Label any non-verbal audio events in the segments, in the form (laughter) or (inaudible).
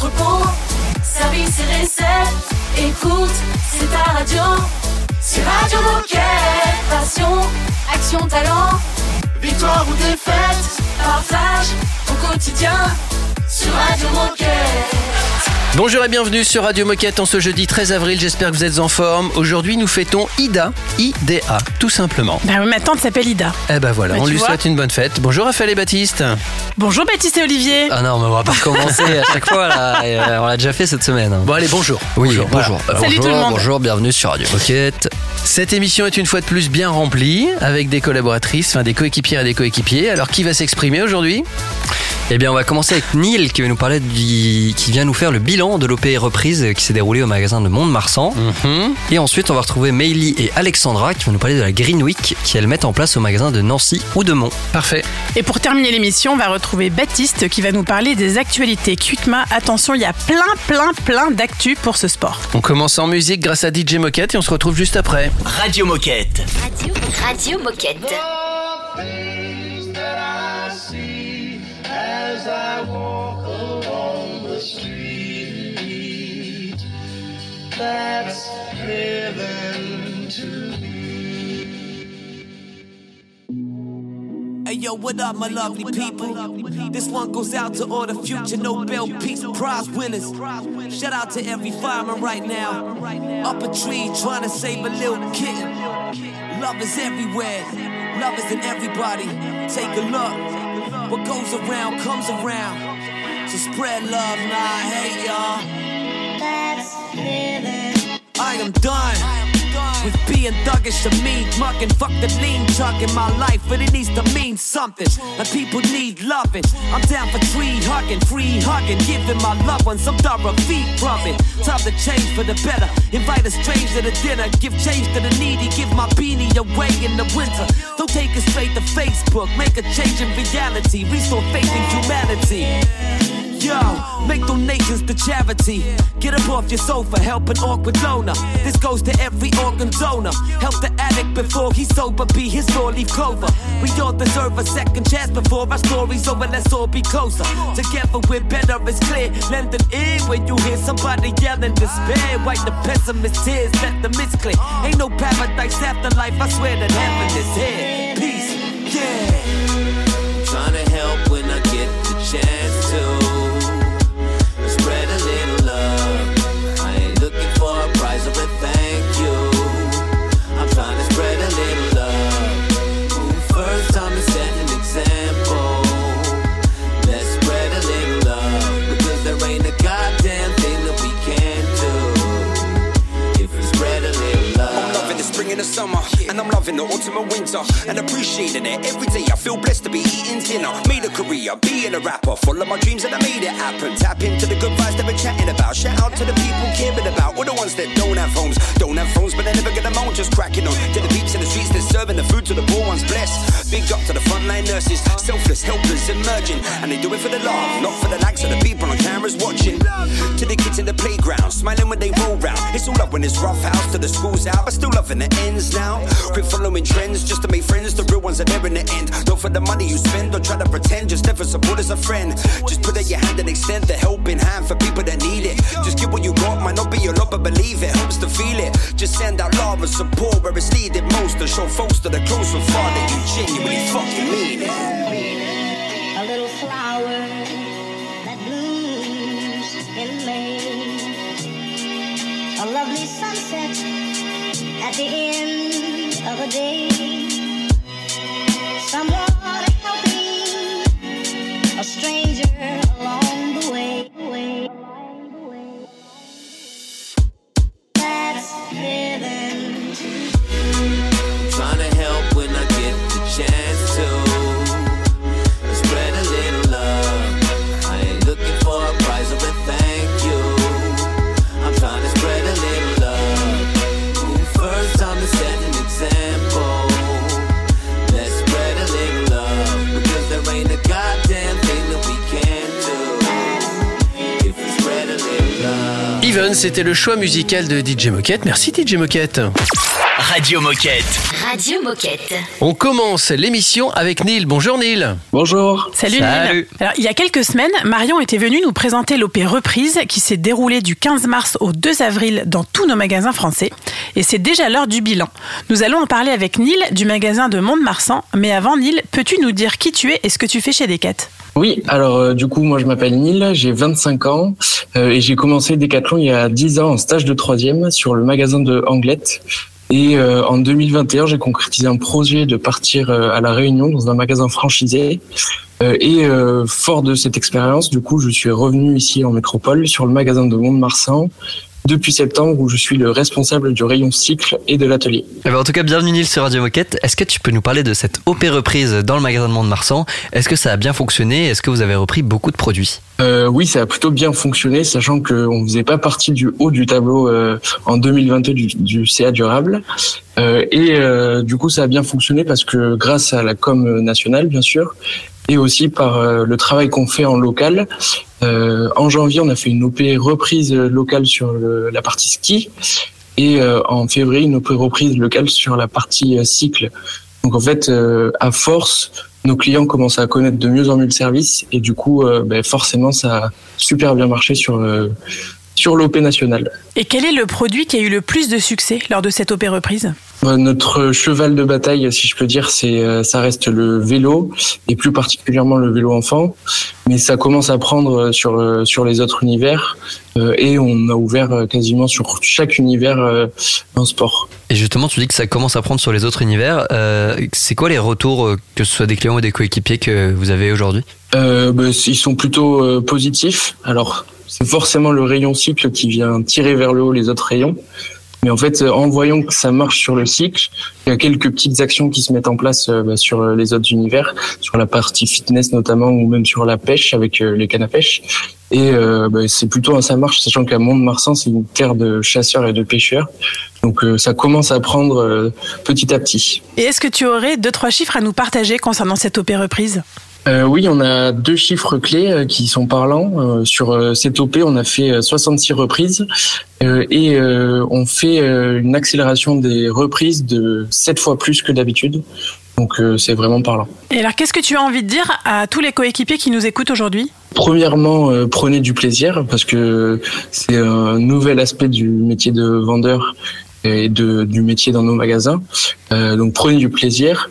entrepôt, service et recettes. Écoute, c'est ta radio. C'est Radio Moquette. Passion, action, talent. Victoire ou défaite, partage au quotidien sur Radio Moquette. Bonjour et bienvenue sur Radio Moquette en ce jeudi 13 avril, j'espère que vous êtes en forme. Aujourd'hui nous fêtons Ida, I-D-A, tout simplement. Bah oui, ma tante s'appelle Ida. Eh ben voilà, Bah, on lui vois. souhaite une bonne fête. Bonjour Raphaël et Baptiste. Bonjour Baptiste et Olivier. Ah non, mais on va pas recommencer à chaque fois là. Et, euh, on l'a déjà fait cette semaine. Bon allez, bonjour. Oui, Bonjour, bonjour. voilà. Salut bonjour, tout le monde. Bonjour, bienvenue sur Radio Moquette. Cette émission est une fois de plus bien remplie, avec des collaboratrices, enfin des coéquipières et des coéquipiers. Alors qui va s'exprimer aujourd'hui? Eh bien, on va commencer avec Neil qui va nous parler du... qui vient nous faire le bilan de l'OP reprise qui s'est déroulée au magasin de Mont-de-Marsan. Mhm. Et ensuite, on va retrouver Meili et Alexandra qui vont nous parler de la Green Week qui elles mettent en place au magasin de Nancy ou de Mont. Parfait. Et pour terminer l'émission, on va retrouver Baptiste qui va nous parler des actualités QTMA. Attention, il y a plein, plein, plein d'actu pour ce sport. On commence en musique grâce à DJ Moquette et on se retrouve juste après. Radio Moquette. Radio, Radio Moquette. That's heaven to Hey yo, what up, my lovely people? This one goes out to all the future Nobel Peace Prize winners. Shout out to every fireman right now. Up a tree trying to save a little kitten. Love is everywhere. Love is in everybody. Take a look. What goes around comes around. So spread love, nah, hate, y'all. I am done with being thuggish to me. Mucking, fuck the lean chuck in my life, but it needs to mean something. And people need loving. I'm down for tree hugging, free hugging, giving my loved ones some thorough feet rubbing. Time to change for the better. Invite a stranger to dinner, give change to the needy, give my beanie away in the winter. Don't take it straight to Facebook, make a change in reality, restore faith in humanity. Yo, make donations to charity. Get up off your sofa, help an awkward loner. This goes to every organ donor. Help the addict before he's sober, be his four leaf clover. We all deserve a second chance before our story's over. Let's all be closer. Together we're better, it's clear. Lend an ear when you hear somebody yelling despair. Wipe the pessimist tears, let the mist clear. Ain't no paradise afterlife, I swear that heaven is here. Peace, yeah. Summer, and I'm loving the autumn and winter, and appreciating it every day. I feel blessed to be eating dinner. Made a career, being a rapper, full of my dreams, and I made it happen. Tap into the good vibes that we're chatting about. Shout out to the people caring about, all the ones that don't have homes, don't have phones, but they never get them on. Just cracking on to the peeps in the streets, they're serving the food to the poor ones. Blessed, big up to the frontline nurses, selfless, helpless, emerging, and they do it for the love, not for the likes of the people on cameras watching. To the kids in the playground, smiling when they roll round. It's all up when it's rough house to the schools out, but still loving the ends now. Quit following trends just to make friends. The real ones are there in the end. Don't for the money you spend, don't try to pretend. Just never support as a friend. Just put out your hand and extend the helping hand for people that need it. Just give what you got, might not be a lot, but believe it helps to feel it. Just send out love and support where it's needed most, and show folks that are close and far that you genuinely fucking mean it. A little flower that blooms in May. A lovely sunset at the end day. C'était le choix musical de DJ Moquette. Merci DJ Moquette. Radio Moquette. Radio Moquette. On commence l'émission avec Neil. Bonjour Neil. Bonjour. Salut, Salut. Neil. Alors, il y a quelques semaines, Marion était venue nous présenter l'OP Reprise qui s'est déroulée du 15 mars au 2 avril dans tous nos magasins français. Et c'est déjà l'heure du bilan. Nous allons en parler avec Neil du magasin de Mont-de-Marsan. Mais avant, Neil, peux-tu nous dire qui tu es et ce que tu fais chez Decat? Oui, alors euh, du coup, moi je m'appelle Neil, j'ai 25 ans euh, et j'ai commencé Decathlon il y a 10 ans en stage de troisième sur le magasin de Anglette. Et euh, en 2021, j'ai concrétisé un projet de partir euh, à la Réunion dans un magasin franchisé. Euh, et fort de cette expérience, du coup, je suis revenu ici en métropole sur le magasin de Mont-de-Marsan depuis septembre où je suis le responsable du rayon cycle et de l'atelier. Eh ben, en tout cas, bienvenue Nils sur Radio Moquette. Est-ce que tu peux nous parler de cette OP reprise dans le magasin de Mont-de-Marsan? Est-ce que ça a bien fonctionné? Est-ce que vous avez repris beaucoup de produits? Euh, oui, ça a plutôt bien fonctionné, sachant qu'on ne faisait pas partie du haut du tableau euh, en 2022 du, du CA durable. Euh, et du coup, ça a bien fonctionné parce que grâce à la com nationale, bien sûr, et aussi par euh, le travail qu'on fait en local. Euh, en janvier, on a fait une OP reprise locale sur la partie ski. Et euh, en février, une OP reprise locale sur la partie euh, cycle. Donc en fait, euh, à force, nos clients commencent à connaître de mieux en mieux le service et du coup, euh, ben, forcément, ça a super bien marché sur euh, sur l'OP nationale. Et quel est le produit qui a eu le plus de succès lors de cette OP Reprise? Euh, Notre cheval de bataille, si je peux dire, c'est euh, ça reste le vélo et plus particulièrement le vélo enfant. Mais ça commence à prendre sur euh, sur les autres univers euh, et on a ouvert euh, quasiment sur chaque univers euh, en sport. Et justement, tu dis que ça commence à prendre sur les autres univers. Euh, c'est quoi les retours, euh, que ce soit des clients ou des coéquipiers que vous avez aujourd'hui? Euh, bah, ils sont plutôt euh, positifs. Alors, c'est forcément le rayon cycle qui vient tirer vers le haut les autres rayons. Mais en fait, euh, en voyant que ça marche sur le cycle, il y a quelques petites actions qui se mettent en place euh, bah, sur euh, les autres univers, sur la partie fitness notamment, ou même sur la pêche avec les cannes à pêche. Et bah, c'est plutôt un ça marche, sachant qu'à Mont-de-Marsan, c'est une terre de chasseurs et de pêcheurs. Donc ça commence à prendre petit à petit. Et est-ce que tu aurais deux, trois chiffres à nous partager concernant cette OP Reprise Euh, oui, on a deux chiffres clés euh, qui sont parlants. Euh, sur euh, cette OP, on a fait euh, 66 reprises et on fait une accélération des reprises de 7 fois plus que d'habitude. Donc c'est vraiment parlant. Et alors, qu'est-ce que tu as envie de dire à tous les coéquipiers qui nous écoutent aujourd'hui? Premièrement, euh, prenez du plaisir parce que c'est un nouvel aspect du métier de vendeur et de, du métier dans nos magasins. Euh, donc prenez du plaisir.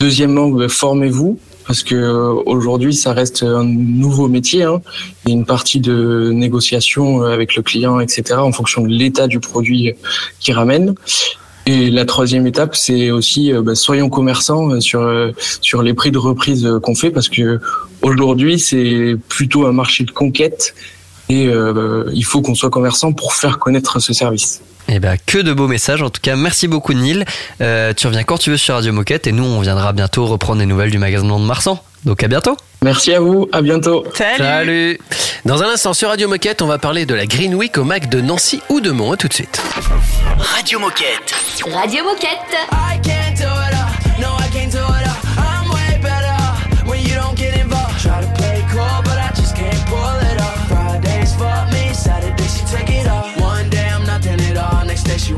Deuxièmement, euh, formez-vous parce que euh, aujourd'hui ça reste un nouveau métier. Hein. Il y a une partie de négociation euh, avec le client, etc. en fonction de l'état du produit qu'il ramène. Et la troisième étape, c'est aussi euh, bah, soyons commerçants euh, sur euh, sur les prix de reprise euh, qu'on fait parce que aujourd'hui c'est plutôt un marché de conquête et euh, il faut qu'on soit commerçant pour faire connaître ce service. Eh ben, que de beaux messages. En tout cas, merci beaucoup, Neil. Euh, tu reviens quand tu veux sur Radio Moquette et nous, on viendra bientôt reprendre des nouvelles du magasin de Marsan. Donc, à bientôt. Merci à vous, à bientôt. Salut, Salut. Dans un instant sur Radio Moquette, on va parler de la Green Week au Mac de Nancy ou de Mont. À tout de suite. Radio Moquette. Radio Moquette. I can't do it all. No, I can't do it all.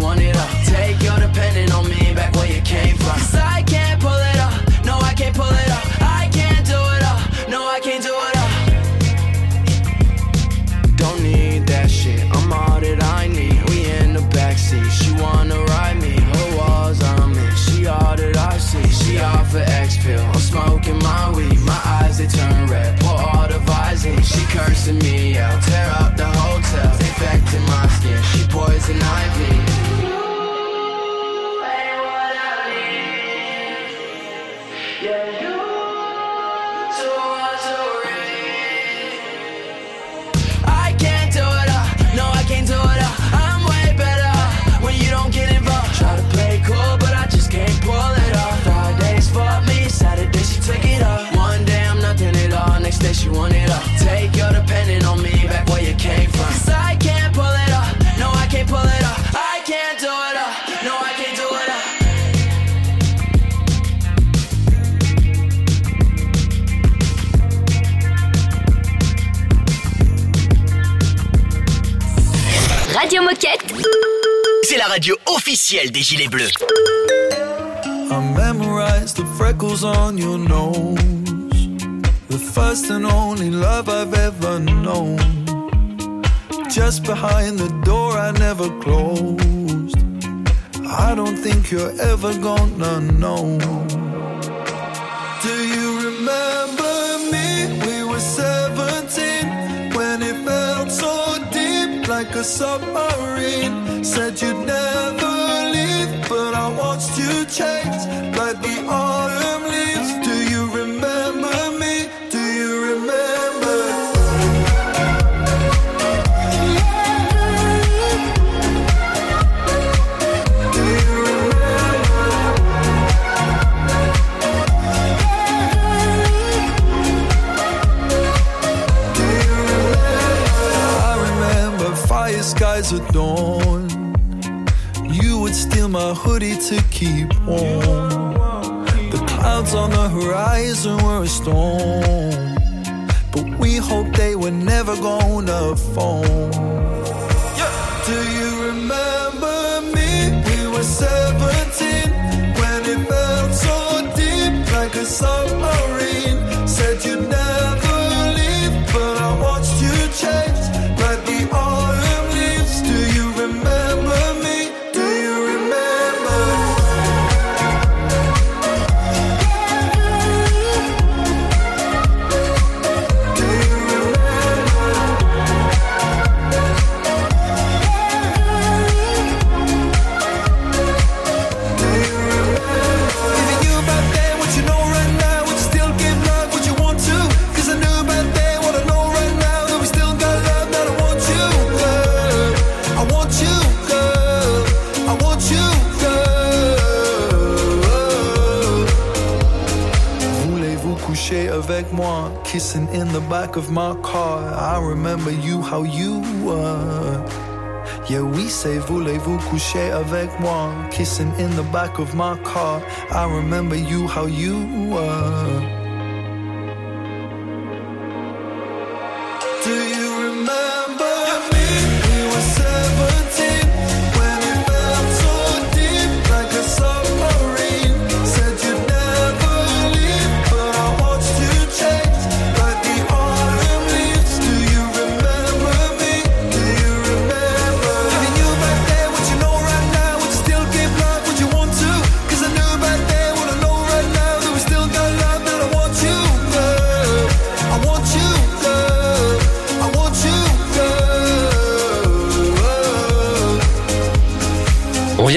Want it all. Take your dependent on me back where you came from. 'Cause I can't pull it off. No, I can't pull it off. I can't do it all. No, I can't do it all. Don't need that shit. I'm all that I need. We in the backseat. She wanna ride me. Her walls I'm in. She all that I see. She off for X pill. I'm smoking my weed. My eyes they turn red. Pour all the Visine. She cursing me out. Tear up the hotel. Infecting my skin. She poison ivy. Radio officielle des Gilets Bleus. I memorize the freckles on your nose. The first and only love I've ever known. Just behind the door I never closed. I don't think you're ever gonna know. Do you remember me? We were 17 when it felt so deep like a submarine. Said you'd never leave, but I watched you change like the autumn leaves. Do you remember me? Do you remember? Do you I remember fire skies at dawn. My hoodie to keep warm. The clouds on the horizon were a storm. But we hoped they were never gonna fall. Do you remember me? We were 17 Say voulez-vous coucher avec moi? Kissing in the back of my car. I remember you, how you were.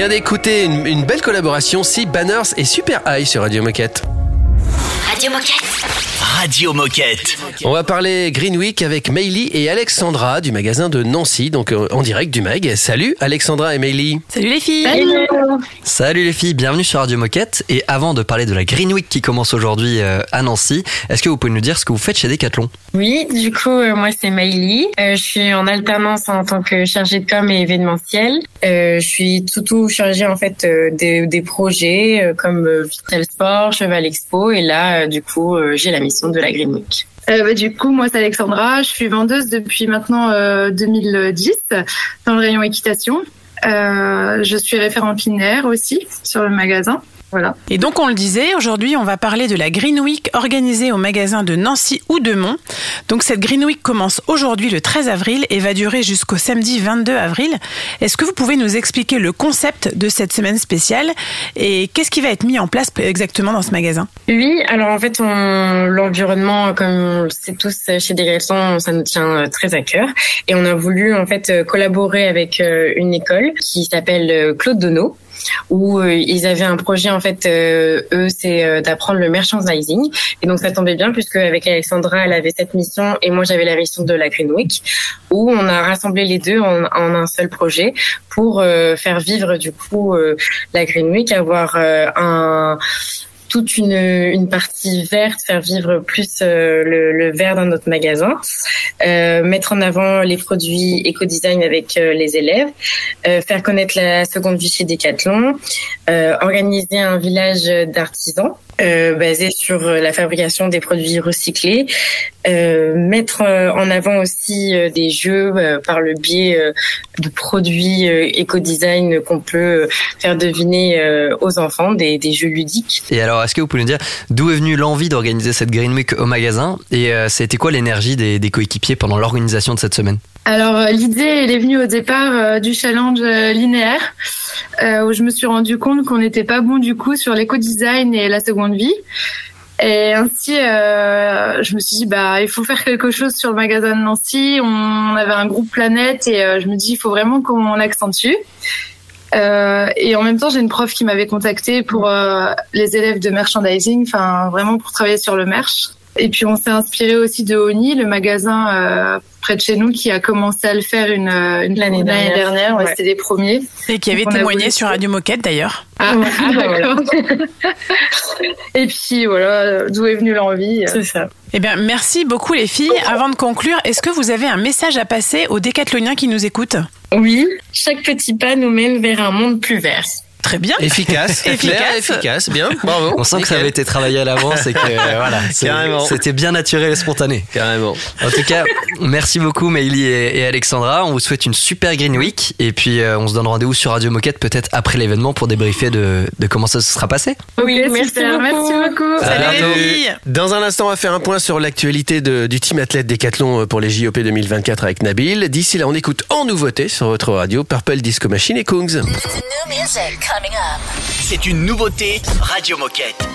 Vient d'écouter une, une belle collaboration si Banners et Super High sur Radio Moquette. Radio Moquette. Radio Moquette. On va parler Green Week avec Meili et Alexandra du magasin de Nancy, donc euh, en direct du mag. Salut Alexandra et Meili. Salut les filles Salut les filles, bienvenue sur Radio Moquette. Et avant de parler de la Green Week qui commence aujourd'hui euh, à Nancy, est-ce que vous pouvez nous dire ce que vous faites chez Decathlon? Oui, du coup, euh, moi c'est. Euh, je suis en alternance en tant que chargée de com et événementiel. Euh, je suis tout tout chargée en fait euh, des, des projets euh, comme euh, Vital Sport, Cheval Expo et là, euh, du coup, euh, j'ai la mission de la Green. Euh, bah, du coup, moi, c'est Alexandra. Je suis vendeuse depuis maintenant euh, 2010 dans le rayon équitation. Euh, je suis référente linéaire aussi sur le magasin. Voilà. Et donc on le disait, aujourd'hui on va parler de la Green Week organisée au magasin de Nancy ou de Mont. Donc cette Green Week commence aujourd'hui le 13 avril et va durer jusqu'au samedi 22 avril. Est-ce que vous pouvez nous expliquer le concept de cette semaine spéciale et qu'est-ce qui va être mis en place exactement dans ce magasin? Oui, alors en fait, on- l'environnement, comme on le sait tous chez Decathlon, ça nous tient euh, très à cœur. Et on a voulu en fait euh, collaborer avec euh, une école qui s'appelle Claude Donneau où euh, ils avaient un projet en fait euh, eux c'est euh, d'apprendre le merchandising. Et donc ça tombait bien puisque avec Alexandra elle avait cette mission et moi j'avais la mission de la Green Week où on a rassemblé les deux en, en un seul projet pour faire vivre du coup la Green Week avoir un toute une, une partie verte, faire vivre plus euh, le, vert dans notre magasin, euh, mettre en avant les produits éco-design avec euh, les élèves, faire connaître la seconde vie chez Decathlon, organiser un village d'artisans basé sur la fabrication des produits recyclés, mettre en avant aussi des jeux par le biais de produits éco-design qu'on peut faire deviner aux enfants, des, des jeux ludiques. Est-ce que vous pouvez nous dire d'où est venue l'envie d'organiser cette Green Week au magasin Et euh, c'était quoi l'énergie des, coéquipiers pendant l'organisation de cette semaine? Alors euh, l'idée, elle est venue au départ euh, du challenge euh, linéaire, où je me suis rendu compte qu'on n'était pas bon du coup sur l'éco-design et la seconde vie. Et ainsi, je me suis dit, bah, il faut faire quelque chose sur le magasin de Nancy. On avait un groupe Planète et je me dis, il faut vraiment qu'on l'accentue. Euh, et en même temps, j'ai une prof qui m'avait contacté pour euh, les élèves de merchandising, enfin vraiment pour travailler sur le merch. Et puis on s'est inspiré aussi de Oni, le magasin euh, près de chez nous qui a commencé à le faire une, euh, une L'année dernière. dernière. Ouais, Ouais. C'était les premiers. Et qui avait témoigné sur Radio Moquette d'ailleurs. Ah, (laughs) ah, d'accord. Et puis voilà, d'où est venue l'envie. C'est ça. Eh bien, merci beaucoup les filles. Avant de conclure, est-ce que vous avez un message à passer aux décathloniens qui nous écoutent? Oui, chaque petit pas nous mène vers un monde plus vert. Très bien. Efficace, clair, (laughs) Efficace. efficace, bien, (laughs) bravo. On sent que ça avait été travaillé à l'avance et que euh, (laughs) voilà, c'était bien naturel et spontané. Carrément. En tout cas, merci beaucoup Maïli et, et Alexandra. On vous souhaite une super Green Week et puis euh, on se donne rendez-vous sur Radio Moquette peut-être après l'événement pour débriefer de, de comment ça se sera passé. Oui, merci super, beaucoup. merci beaucoup. Salut À les bientôt. filles. Dans un instant, on va faire un point sur l'actualité du team athlète Décathlon pour les JOP 2024 avec Nabil. D'ici là, on écoute en nouveauté sur votre radio Purple Disco Machine et Kungs. C'est une nouveauté Radio Moquette.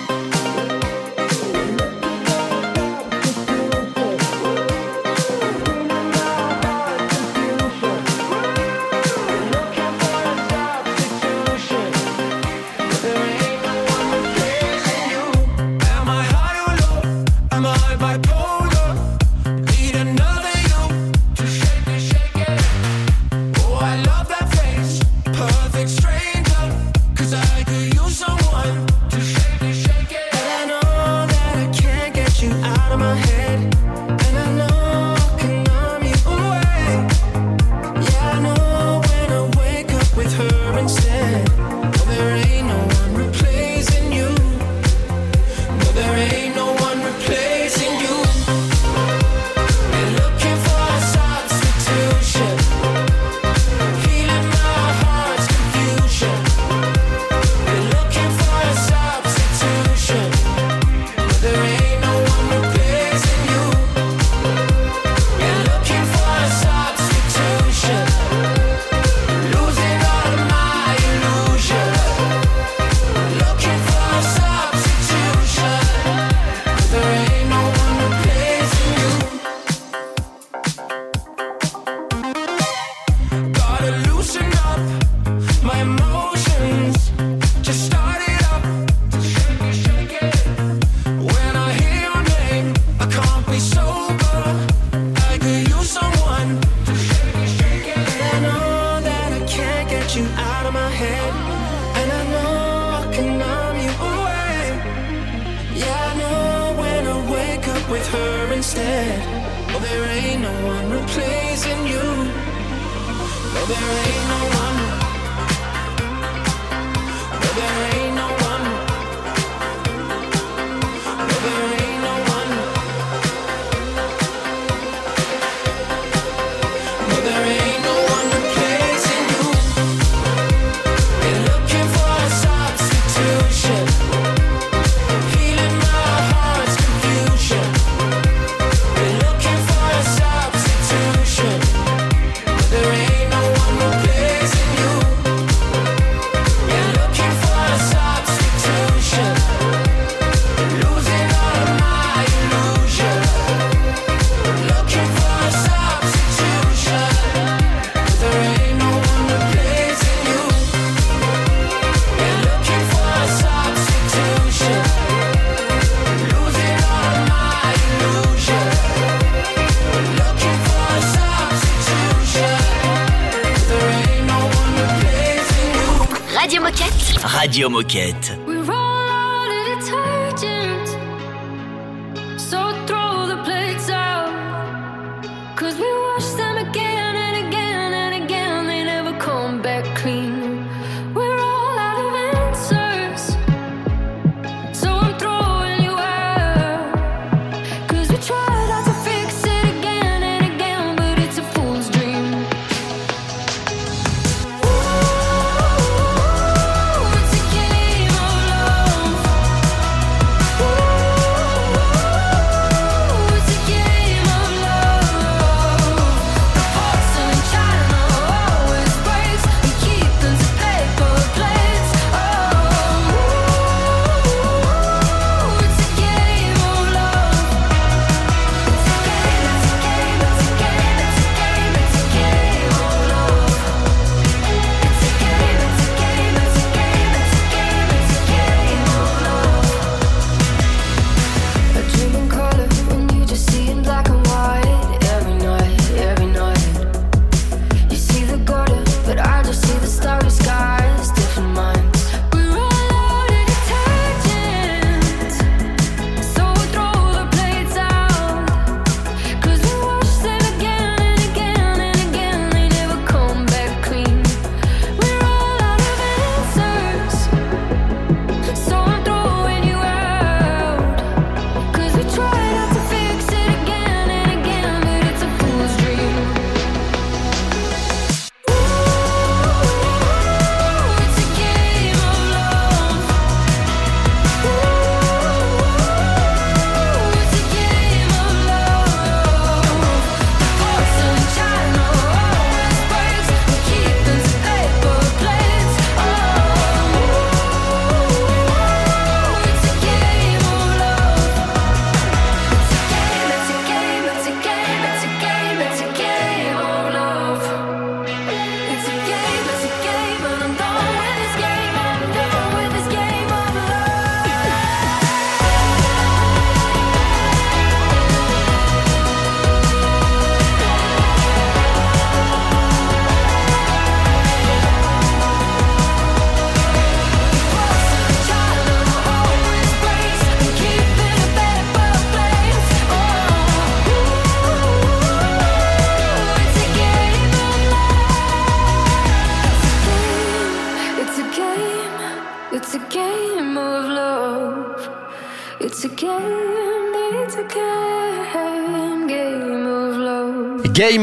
Radio Moquette.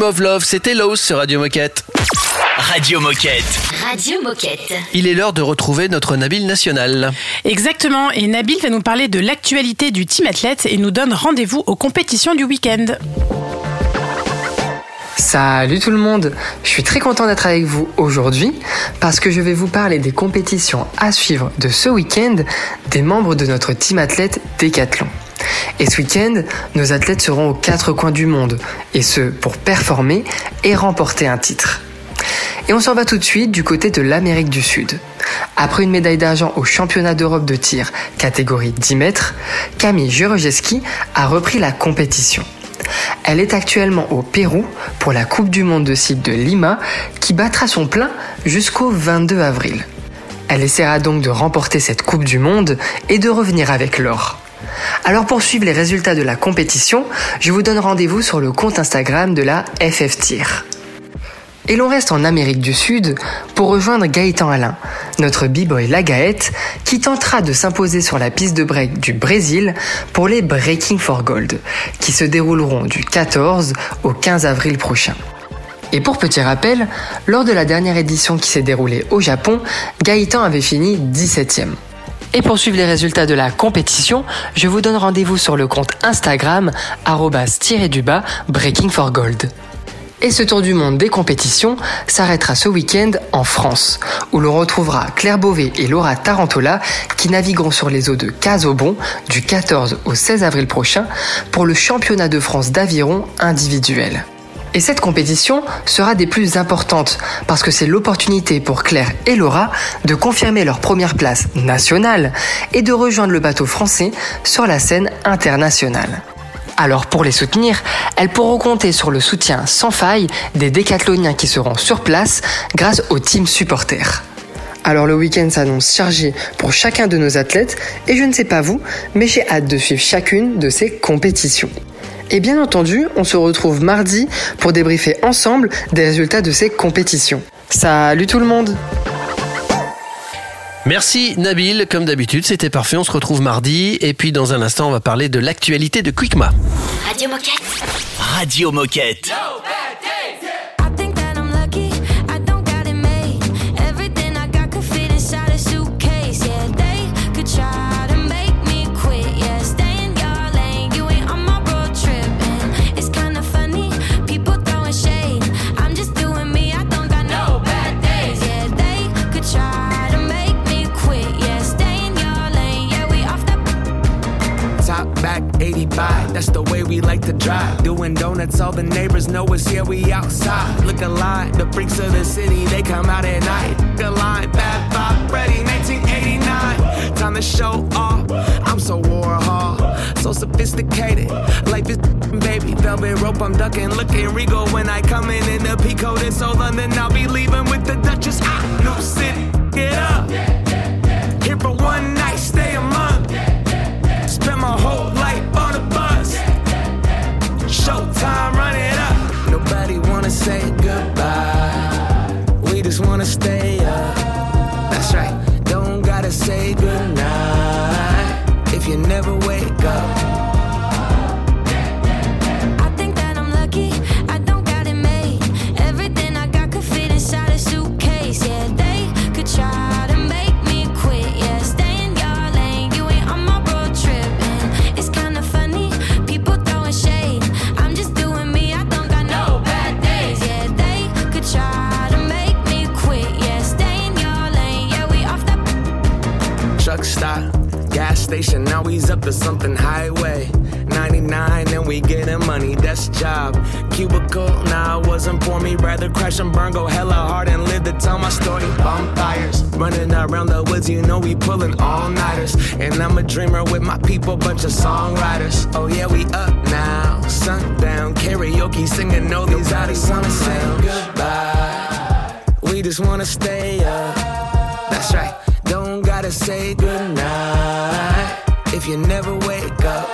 Of Love, c'était Lowe's sur Radio Moquette. Radio Moquette. Radio Moquette. Il est l'heure de retrouver notre Nabil national. Exactement, et Nabil va nous parler de l'actualité du team athlète et nous donne rendez-vous aux compétitions du week-end. Salut tout le monde, je suis très content d'être avec vous aujourd'hui parce que je vais vous parler des compétitions à suivre de ce week-end des membres de notre team athlète Décathlon. Et ce week-end, nos athlètes seront aux quatre coins du monde, et ce pour performer et remporter un titre. Et on s'en va tout de suite du côté de l'Amérique du Sud. Après une médaille d'argent au championnat d'Europe de tir catégorie 10 mètres, Camille Jurojeski a repris la compétition. Elle est actuellement au Pérou pour la Coupe du Monde de cycle de Lima qui battra son plein jusqu'au 22 avril. Elle essaiera donc de remporter cette Coupe du Monde et de revenir avec l'or. Alors pour suivre les résultats de la compétition, je vous donne rendez-vous sur le compte Instagram de la FF Tir. Et l'on reste en Amérique du Sud pour rejoindre Gaëtan Alain, notre b-boy Lagaette, qui tentera de s'imposer sur la piste de break du Brésil pour les Breaking for Gold, qui se dérouleront du 14 au 15 avril prochain. Et pour petit rappel, lors de la dernière édition qui s'est déroulée au Japon, Gaëtan avait fini 17ème. Et pour suivre les résultats de la compétition, je vous donne rendez-vous sur le compte Instagram @du-bas Breaking for Gold. Et ce tour du monde des compétitions s'arrêtera ce week-end en France, où l'on retrouvera Claire Beauvais et Laura Tarantola qui navigueront sur les eaux de Casobon du 14 au 16 avril prochain pour le championnat de France d'aviron individuel. Et cette compétition sera des plus importantes parce que c'est l'opportunité pour Claire et Laura de confirmer leur première place nationale et de rejoindre le bateau français sur la scène internationale. Alors pour les soutenir, elles pourront compter sur le soutien sans faille des décathloniens qui seront sur place grâce au team supporter. Alors le week-end s'annonce chargé pour chacun de nos athlètes et je ne sais pas vous, mais j'ai hâte de suivre chacune de ces compétitions. Et bien entendu, on se retrouve mardi pour débriefer ensemble des résultats de ces compétitions. Salut tout le monde Merci Nabil, comme d'habitude, c'était parfait. On se retrouve mardi et puis dans un instant, on va parler de l'actualité de Quickma. Radio Moquette. Radio Moquette. That's the way we like to drive. Doing donuts, all the neighbors know us, yeah, we outside. Look alive, the freaks of the city, they come out at night. The line, bad vibe, ready, 1989. Time to show off, I'm so Warhol, so sophisticated. Life is (laughs) baby, velvet rope, I'm ducking, looking regal when I come in in the Pico. This old London, I'll be leaving with the Duchess. Ah, New City, get up. Here for one night, stay a month. Spend my whole Showtime, run it up. Nobody wanna say up to something highway. 99 and we getting money, that's job. Cubicle, nah, it wasn't for me. Rather crash and burn, go hella hard and live to tell my story. Bonfires, running around the woods, you know we pulling all nighters. And I'm a dreamer with my people, bunch of songwriters. Oh yeah, we up now. Sundown, karaoke, singing all these artists wanna say goodbye. We just wanna stay up. That's right. Don't gotta say goodnight if you never wake up.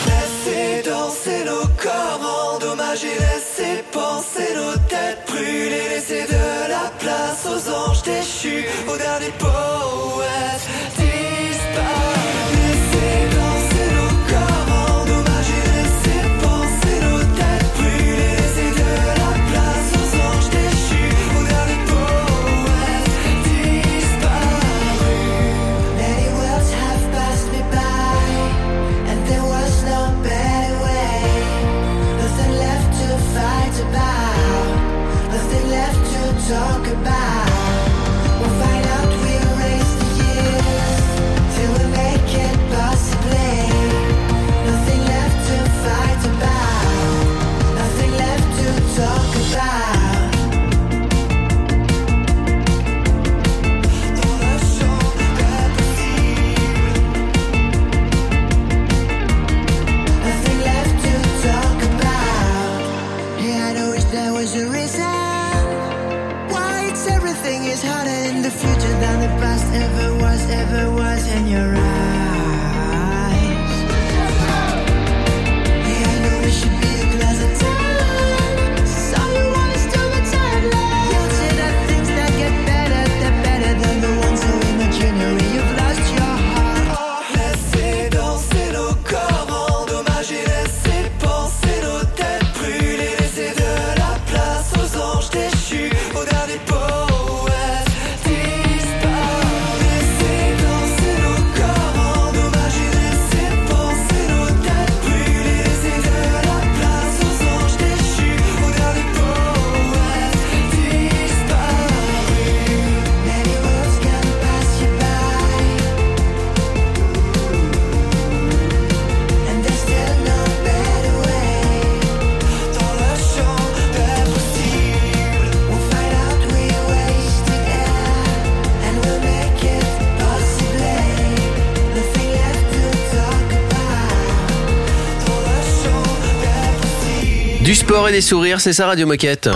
Sport et des sourires, c'est ça Radio Moquette.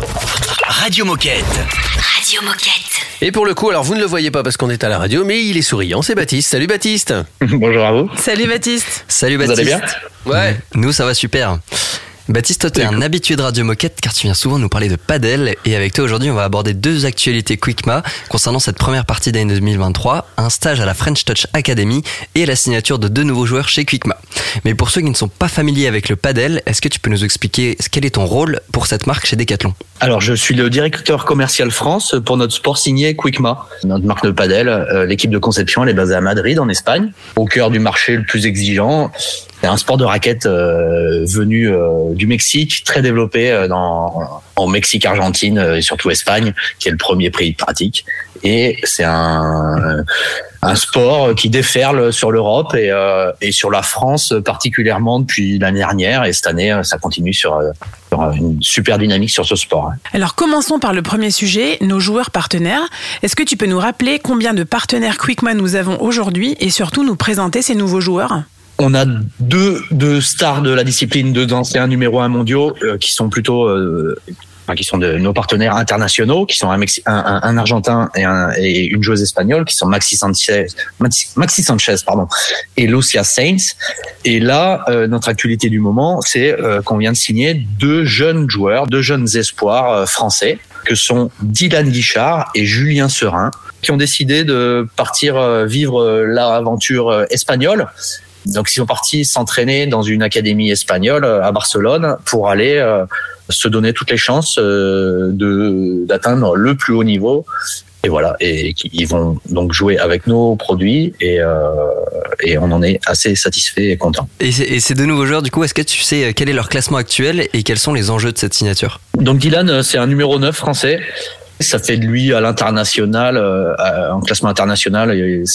Radio Moquette. Radio Moquette. Et pour le coup, alors vous ne le voyez pas parce qu'on est à la radio, mais il est souriant, c'est Baptiste. Salut Baptiste. (laughs) Bonjour à vous. Salut Baptiste. Salut Vous Baptiste. allez bien Ouais. Nous, ça va super. Baptiste, toi, t'es un habitué de Radio Moquette car tu viens souvent nous parler de padel. Et avec toi, aujourd'hui, on va aborder deux actualités Quickma concernant cette première partie d'année 2023, un stage à la French Touch Academy et la signature de deux nouveaux joueurs chez Quickma. Mais pour ceux qui ne sont pas familiers avec le padel, est-ce que tu peux nous expliquer quel est ton rôle pour cette marque chez Decathlon? Alors, je suis le directeur commercial France pour notre sport signé Quickma, notre marque de padel. Euh, L'équipe de conception, elle est basée à Madrid, en Espagne, au cœur du marché le plus exigeant. C'est un sport de raquette euh, venu euh, du Mexique, très développé euh, dans, en Mexique, Argentine euh, et surtout Espagne, qui est le premier pays de pratique. Et c'est un, un sport qui déferle sur l'Europe et, euh, et sur la France particulièrement depuis l'année dernière. Et cette année, ça continue sur, euh, sur une super dynamique sur ce sport. Alors commençons par le premier sujet, nos joueurs partenaires. Est-ce que tu peux nous rappeler combien de partenaires Quickman nous avons aujourd'hui et surtout nous présenter ces nouveaux joueurs? On a deux, deux stars de la discipline, deux anciens numéro un mondiaux euh, qui sont plutôt, euh, enfin, qui sont de nos partenaires internationaux, qui sont un, Mexi- un, un- Argentin et, un, et une joueuse espagnole, qui sont Maxi Sanchez, Maxi, Sanchez pardon, et Lucia Sainz. Et là, euh, notre actualité du moment, c'est euh, qu'on vient de signer deux jeunes joueurs, deux jeunes espoirs euh, français, que sont Dylan Guichard et Julien Serin, qui ont décidé de partir euh, vivre l'aventure espagnole. Donc ils sont partis s'entraîner dans une académie espagnole euh, à Barcelone pour aller euh, se donner toutes les chances euh, de d'atteindre le plus haut niveau. Et voilà, et ils vont donc jouer avec nos produits et, euh, et on en est assez satisfait et content. et, ces- et ces deux nouveaux joueurs, du coup, est-ce que tu sais quel est leur classement actuel et quels sont les enjeux de cette signature? Donc Dylan, c'est un numéro 9 français. Ça fait de lui à l'international, euh, en classement international, il,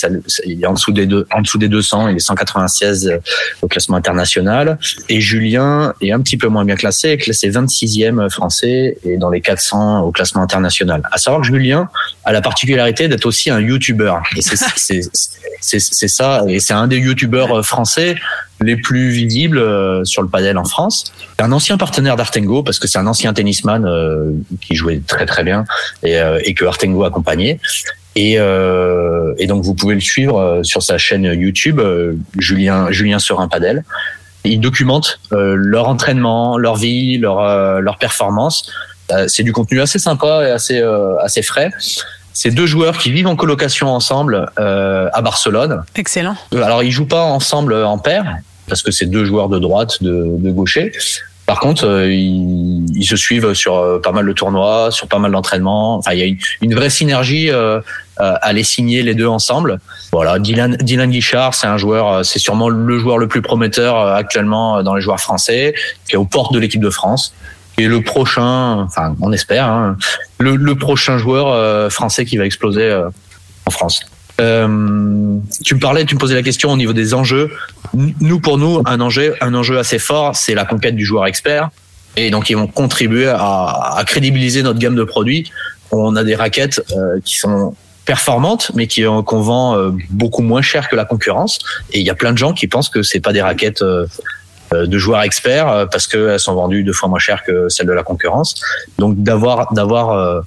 il est en dessous des deux, en dessous des 200, il est 196 euh, au classement international. Et Julien est un petit peu moins bien classé, classé 26e français et dans les 400 au classement international. À savoir que Julien a la particularité d'être aussi un YouTuber. Et c'est (laughs) ça, et c'est un des YouTubeurs euh, français les plus visibles euh, sur le padel en France. Un ancien partenaire d'Artengo parce que c'est un ancien tennisman euh, qui jouait très très bien et, euh, et que Artengo accompagnait. Et, euh, et donc vous pouvez le suivre sur sa chaîne YouTube, Julien Julien Serin Padel. Il documente euh, leur entraînement, leur vie, leur euh, leur performance. Euh, c'est du contenu assez sympa et assez euh, assez frais. C'est deux joueurs qui vivent en colocation ensemble euh, à Barcelone. Excellent. Alors, ils jouent pas ensemble en paire parce que c'est deux joueurs de droite, de, de gaucher. Par contre, euh, ils, ils se suivent sur euh, pas mal de tournois, sur pas mal d'entraînements. Enfin, il y a une, une vraie synergie euh, à les signer les deux ensemble. Voilà, Dylan, Dylan Guichard, c'est un joueur, c'est sûrement le joueur le plus prometteur actuellement dans les joueurs français, qui est aux portes de l'équipe de France. Et le prochain, enfin, on espère, hein, le, prochain joueur euh, français qui va exploser euh, en France. Euh, tu me parlais, tu me posais la question au niveau des enjeux. Nous, pour nous, un enjeu, un enjeu assez fort, c'est la conquête du joueur expert. Et donc, ils vont contribuer à, crédibiliser notre gamme de produits. On a des raquettes qui sont performantes, mais qui qu'on vend beaucoup moins cher que la concurrence. Et il y a plein de gens qui pensent que c'est pas des raquettes de joueurs experts euh, parce qu'elles sont vendues deux fois moins cher que celles de la concurrence. Donc, d'avoir d'avoir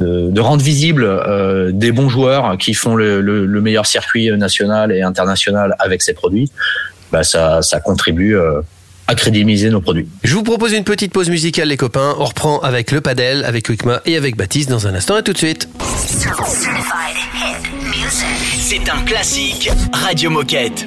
euh, de, rendre visible euh, des bons joueurs qui font le, le, le meilleur circuit national et international avec ces produits, bah ça, ça contribue euh, à crédibiliser nos produits. Je vous propose une petite pause musicale, les copains. On reprend avec le padel, avec Quickma et avec Baptiste dans un instant. À tout de suite. C'est un classique Radio Moquette.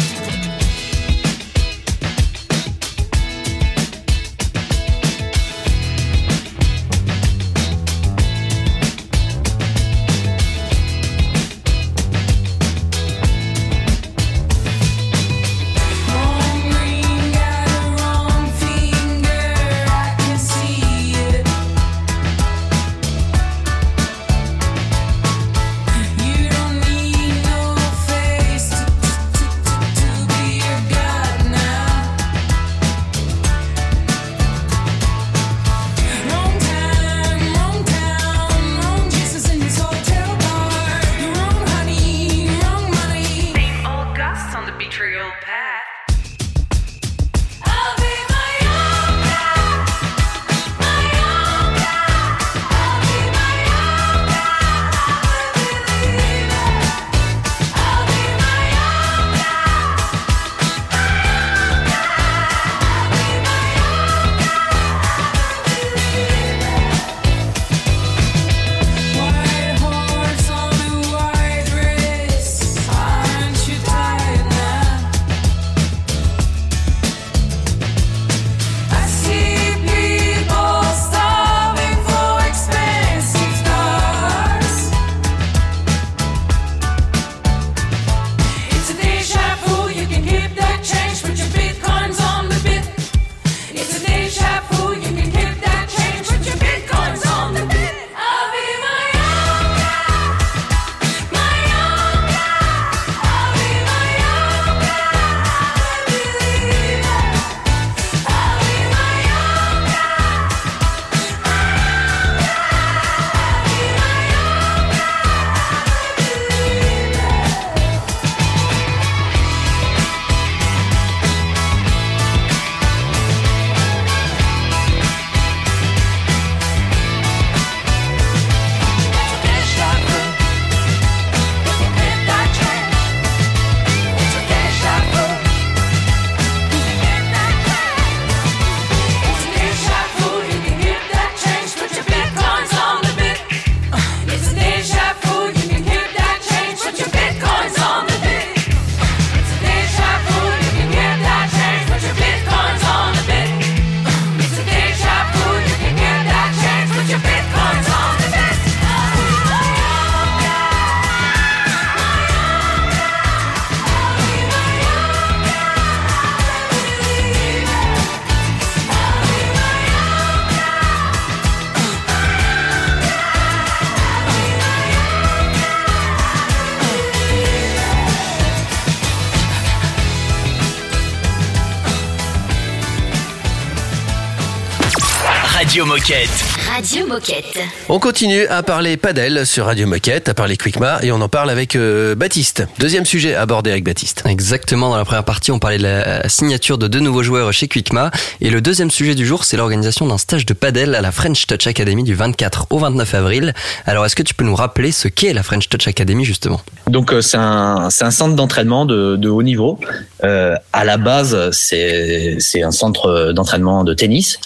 Moquette. Radio Moquette. On continue à parler padel sur Radio Moquette, à parler Quickma, et on en parle avec euh, Baptiste. Deuxième sujet abordé avec Baptiste. Exactement, dans la première partie, on parlait de la signature de deux nouveaux joueurs chez Quickma. Et le deuxième sujet du jour, c'est l'organisation d'un stage de padel à la French Touch Academy du 24 au 29 avril. Alors, est-ce que tu peux nous rappeler ce qu'est la French Touch Academy, justement? Donc euh, c'est un, c'est un centre d'entraînement de, de haut niveau. Euh, à la base, c'est c'est un centre d'entraînement de tennis.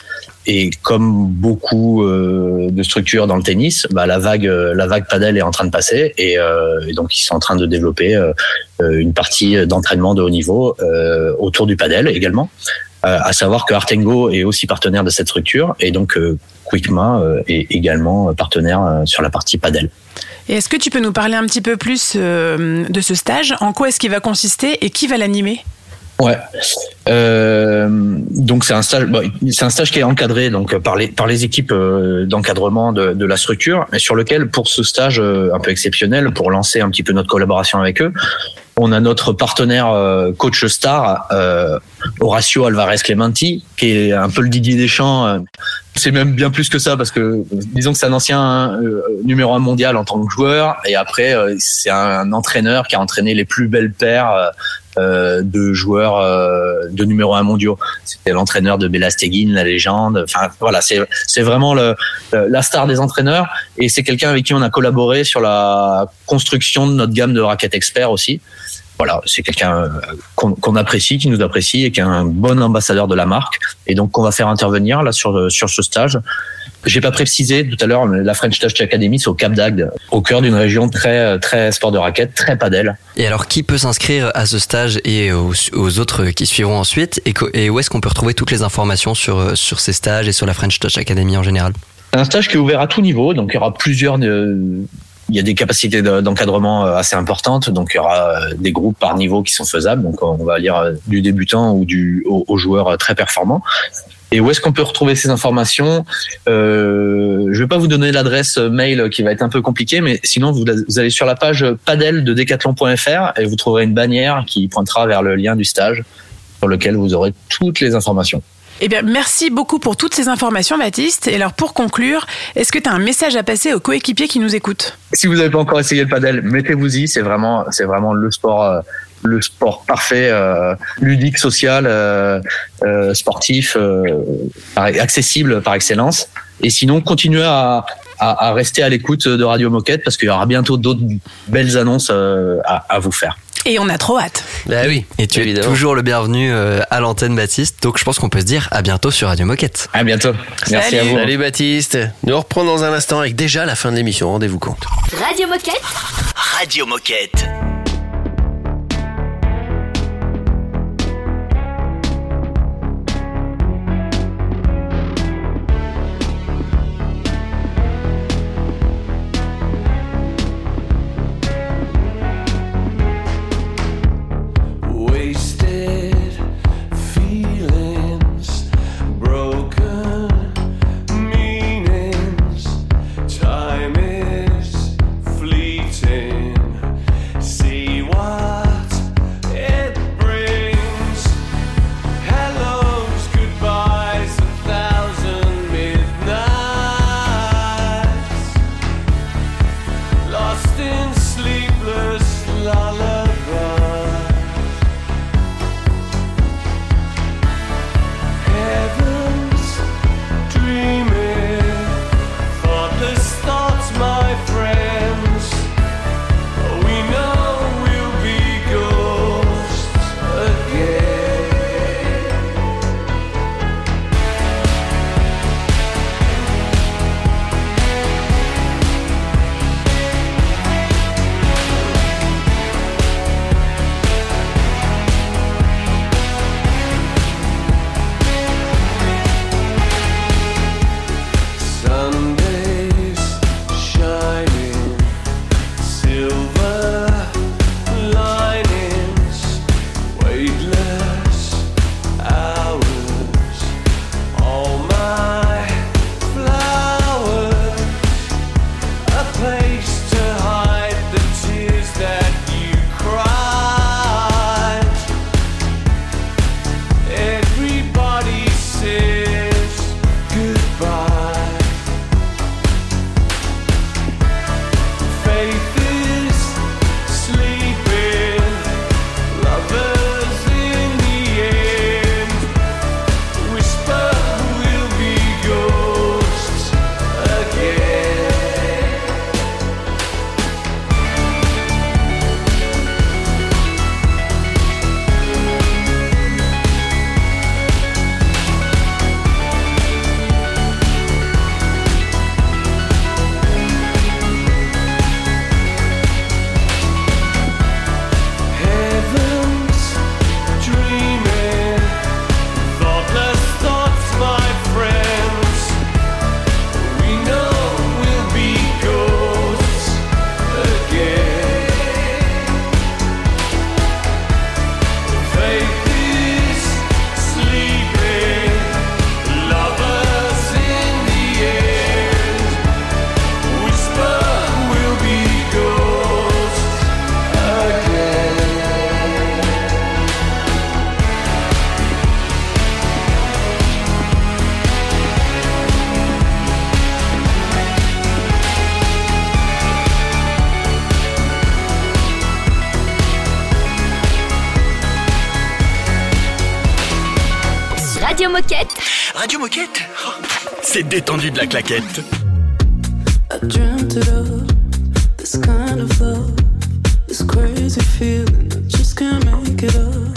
Et comme beaucoup euh, de structures dans le tennis, bah, la vague euh, la vague padel est en train de passer et, euh, donc ils sont en train de développer une partie d'entraînement de haut niveau autour du padel également. À savoir que Artengo est aussi partenaire de cette structure et donc Quickma est également partenaire sur la partie padel. Et est-ce que tu peux nous parler un petit peu plus de ce stage? En quoi est-ce qu'il va consister et qui va l'animer? Ouais. Euh, donc c'est un stage, c'est un stage qui est encadré donc par les par les équipes euh, d'encadrement de, de la structure, mais sur lequel pour ce stage euh, un peu exceptionnel, pour lancer un petit peu notre collaboration avec eux, on a notre partenaire euh, coach star euh, Horacio Alvarez Clementi, qui est un peu le Didier Deschamps. C'est même bien plus que ça parce que disons que c'est un ancien euh, numéro un mondial en tant que joueur et après euh, c'est un entraîneur qui a entraîné les plus belles paires euh, euh, de joueurs euh, de numéro un mondiaux. C'était l'entraîneur de Bela Stegin, la légende. Enfin voilà, c'est c'est vraiment le- la star des entraîneurs et c'est quelqu'un avec qui on a collaboré sur la construction de notre gamme de raquettes experts aussi. Voilà, c'est quelqu'un euh, qu'on apprécie, qui nous apprécie et qui est un bon ambassadeur de la marque. Et donc, qu'on va faire intervenir là sur sur ce stage. J'ai pas précisé tout à l'heure, la French Touch Academy, c'est au Cap d'Agde, au cœur d'une région très très sport de raquette, très padel. Et alors, qui peut s'inscrire à ce stage et aux, aux autres qui suivront ensuite? Et, où est-ce qu'on peut retrouver toutes les informations sur, euh, sur ces stages et sur la French Touch Academy en général? C'est un stage qui est ouvert à tout niveau, donc il y aura plusieurs. Il y a des capacités de- d'encadrement euh, assez importantes, donc il y aura euh, des groupes par niveau qui sont faisables. Donc on va lire euh, du débutant ou du au, au joueur euh, très performant. Et où est-ce qu'on peut retrouver ces informations? Euh, Je vais pas vous donner l'adresse mail qui va être un peu compliquée, mais sinon vous, vous allez sur la page padel de decathlon.fr et vous trouverez une bannière qui pointera vers le lien du stage sur lequel vous aurez toutes les informations. Eh bien, merci beaucoup pour toutes ces informations, Baptiste. Et alors, pour conclure, est-ce que tu as un message à passer aux coéquipiers qui nous écoutent? Si vous n'avez pas encore essayé le padel, mettez-vous-y. C'est vraiment, c'est vraiment le sport, euh, le sport parfait, euh, ludique, social, euh, sportif, accessible par excellence. Et sinon, continuez à, rester à l'écoute de Radio Moquette parce qu'il y aura bientôt d'autres belles annonces à vous faire. Et on a trop hâte. Bah oui. Et tu es toujours le bienvenu euh, à l'antenne, Baptiste. Donc, je pense qu'on peut se dire à bientôt sur Radio Moquette. À bientôt. Merci à vous. Salut Baptiste. Nous reprend dans un instant avec déjà la fin de l'émission. Rendez-vous compte. Radio Moquette. Radio Moquette. Radio Moquette oh, C'est détendu de la claquette. I dreamt it all, this kind of love, this crazy feeling, I just can't make it up.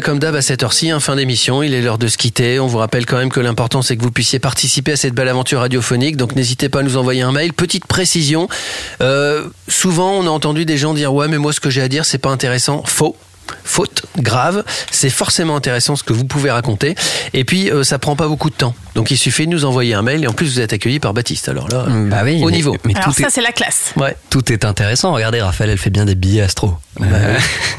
Comme d'hab à cette heure-ci, hein, fin d'émission, il est l'heure de se quitter. On vous rappelle quand même que l'important c'est que vous puissiez participer à cette belle aventure radiophonique. Donc n'hésitez pas à nous envoyer un mail. Petite précision, euh, souvent on a entendu des gens dire ouais mais moi ce que j'ai à dire c'est pas intéressant. Faux. Faute grave, c'est forcément intéressant ce que vous pouvez raconter. Et puis euh, ça prend pas beaucoup de temps, donc il suffit de nous envoyer un mail et en plus vous êtes accueilli par Baptiste. Alors là, Bah oui, au mais- niveau. mais Alors tout ça, est- c'est la classe. Ouais. Tout est intéressant. Regardez, Raphaël, elle fait bien des billets astro. Euh, (laughs)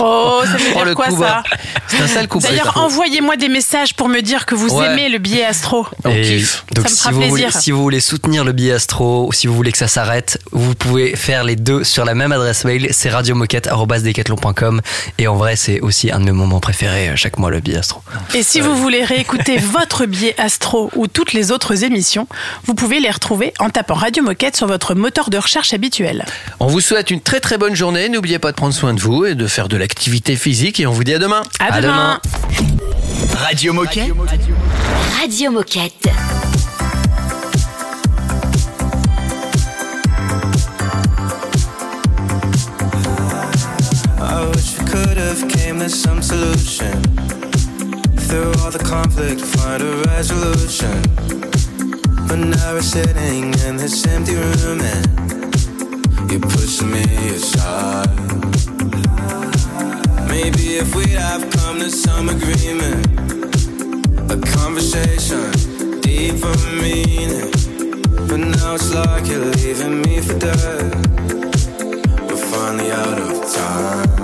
Oh, ça veut Oh, le quoi coup ça. C'est un sale coup. D'ailleurs, envoyez-moi des messages pour me dire que vous Ouais. aimez le billet astro. Et donc, ça me si fera vous, voulez, plaisir. si vous voulez soutenir le billet astro, ou si vous voulez que ça s'arrête, vous pouvez faire les deux sur la même adresse mail. C'est radiomoquette.com. Et en vrai, c'est aussi un de mes moments préférés euh, chaque mois, le billet astro. Et si vous voulez réécouter (laughs) votre billet astro ou toutes les autres émissions, vous pouvez les retrouver en tapant Radio Moquette sur votre moteur de recherche habituel. On vous souhaite une très très bonne journée. N'oubliez pas de prendre soin de vous et de faire de l'activité physique. Et on vous dit à demain. À, demain. Radio Moquette. Radio Moquette. Conflict, find a resolution. But now we're sitting in this empty room and you're pushing me aside. Maybe if we'd have come to some agreement, a conversation, deeper meaning. But now it's like you're leaving me for dead. We're finally out of time.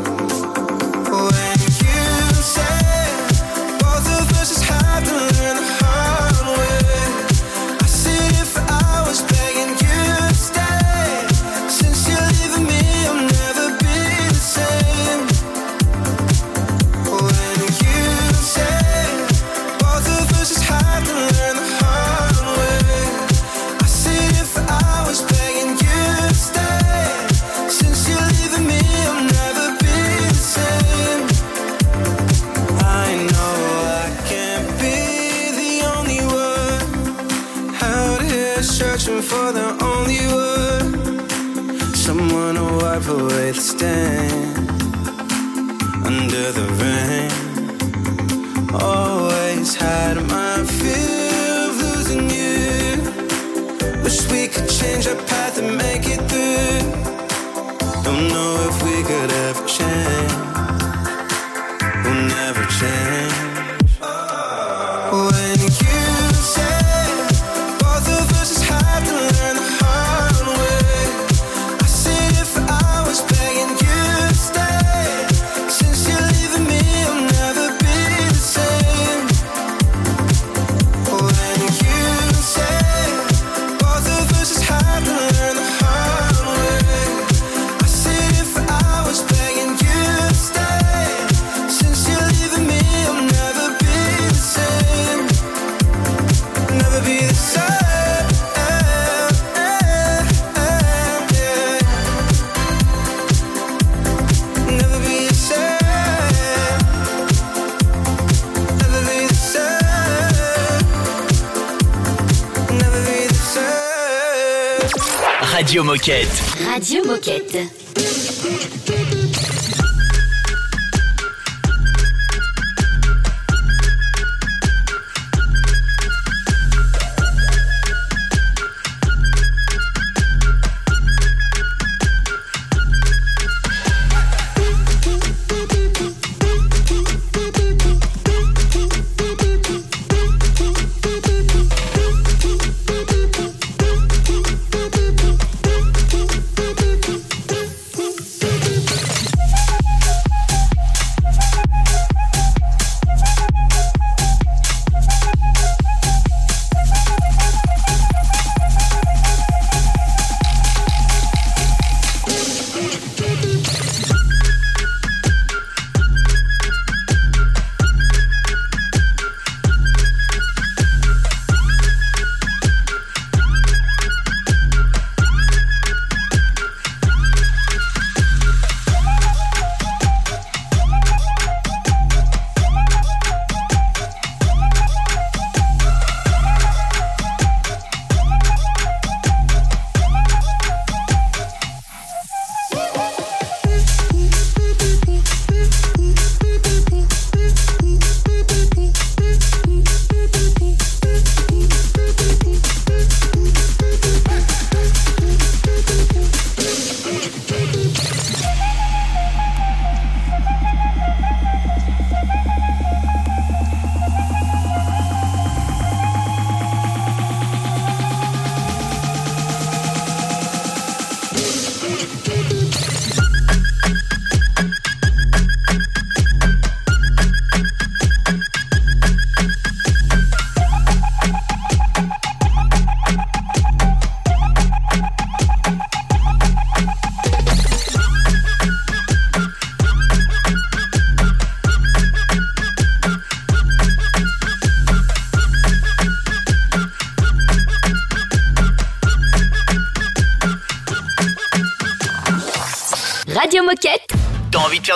Radio Moquette.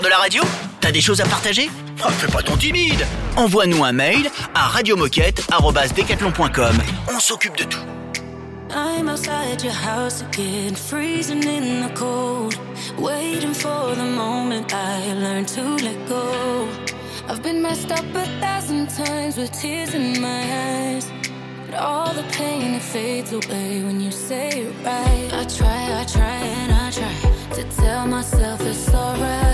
de la radio T'as des choses à partager oh, Fais pas ton timide Envoie-nous un mail à radiomoquette.com. On s'occupe de tout. I'm outside your house again, freezing in the cold. Waiting for the moment I learn to let go. I've been messed up a thousand times with tears in my eyes. But all the pain it fades away when you say it right. I try, I try, and I try to tell myself it's alright.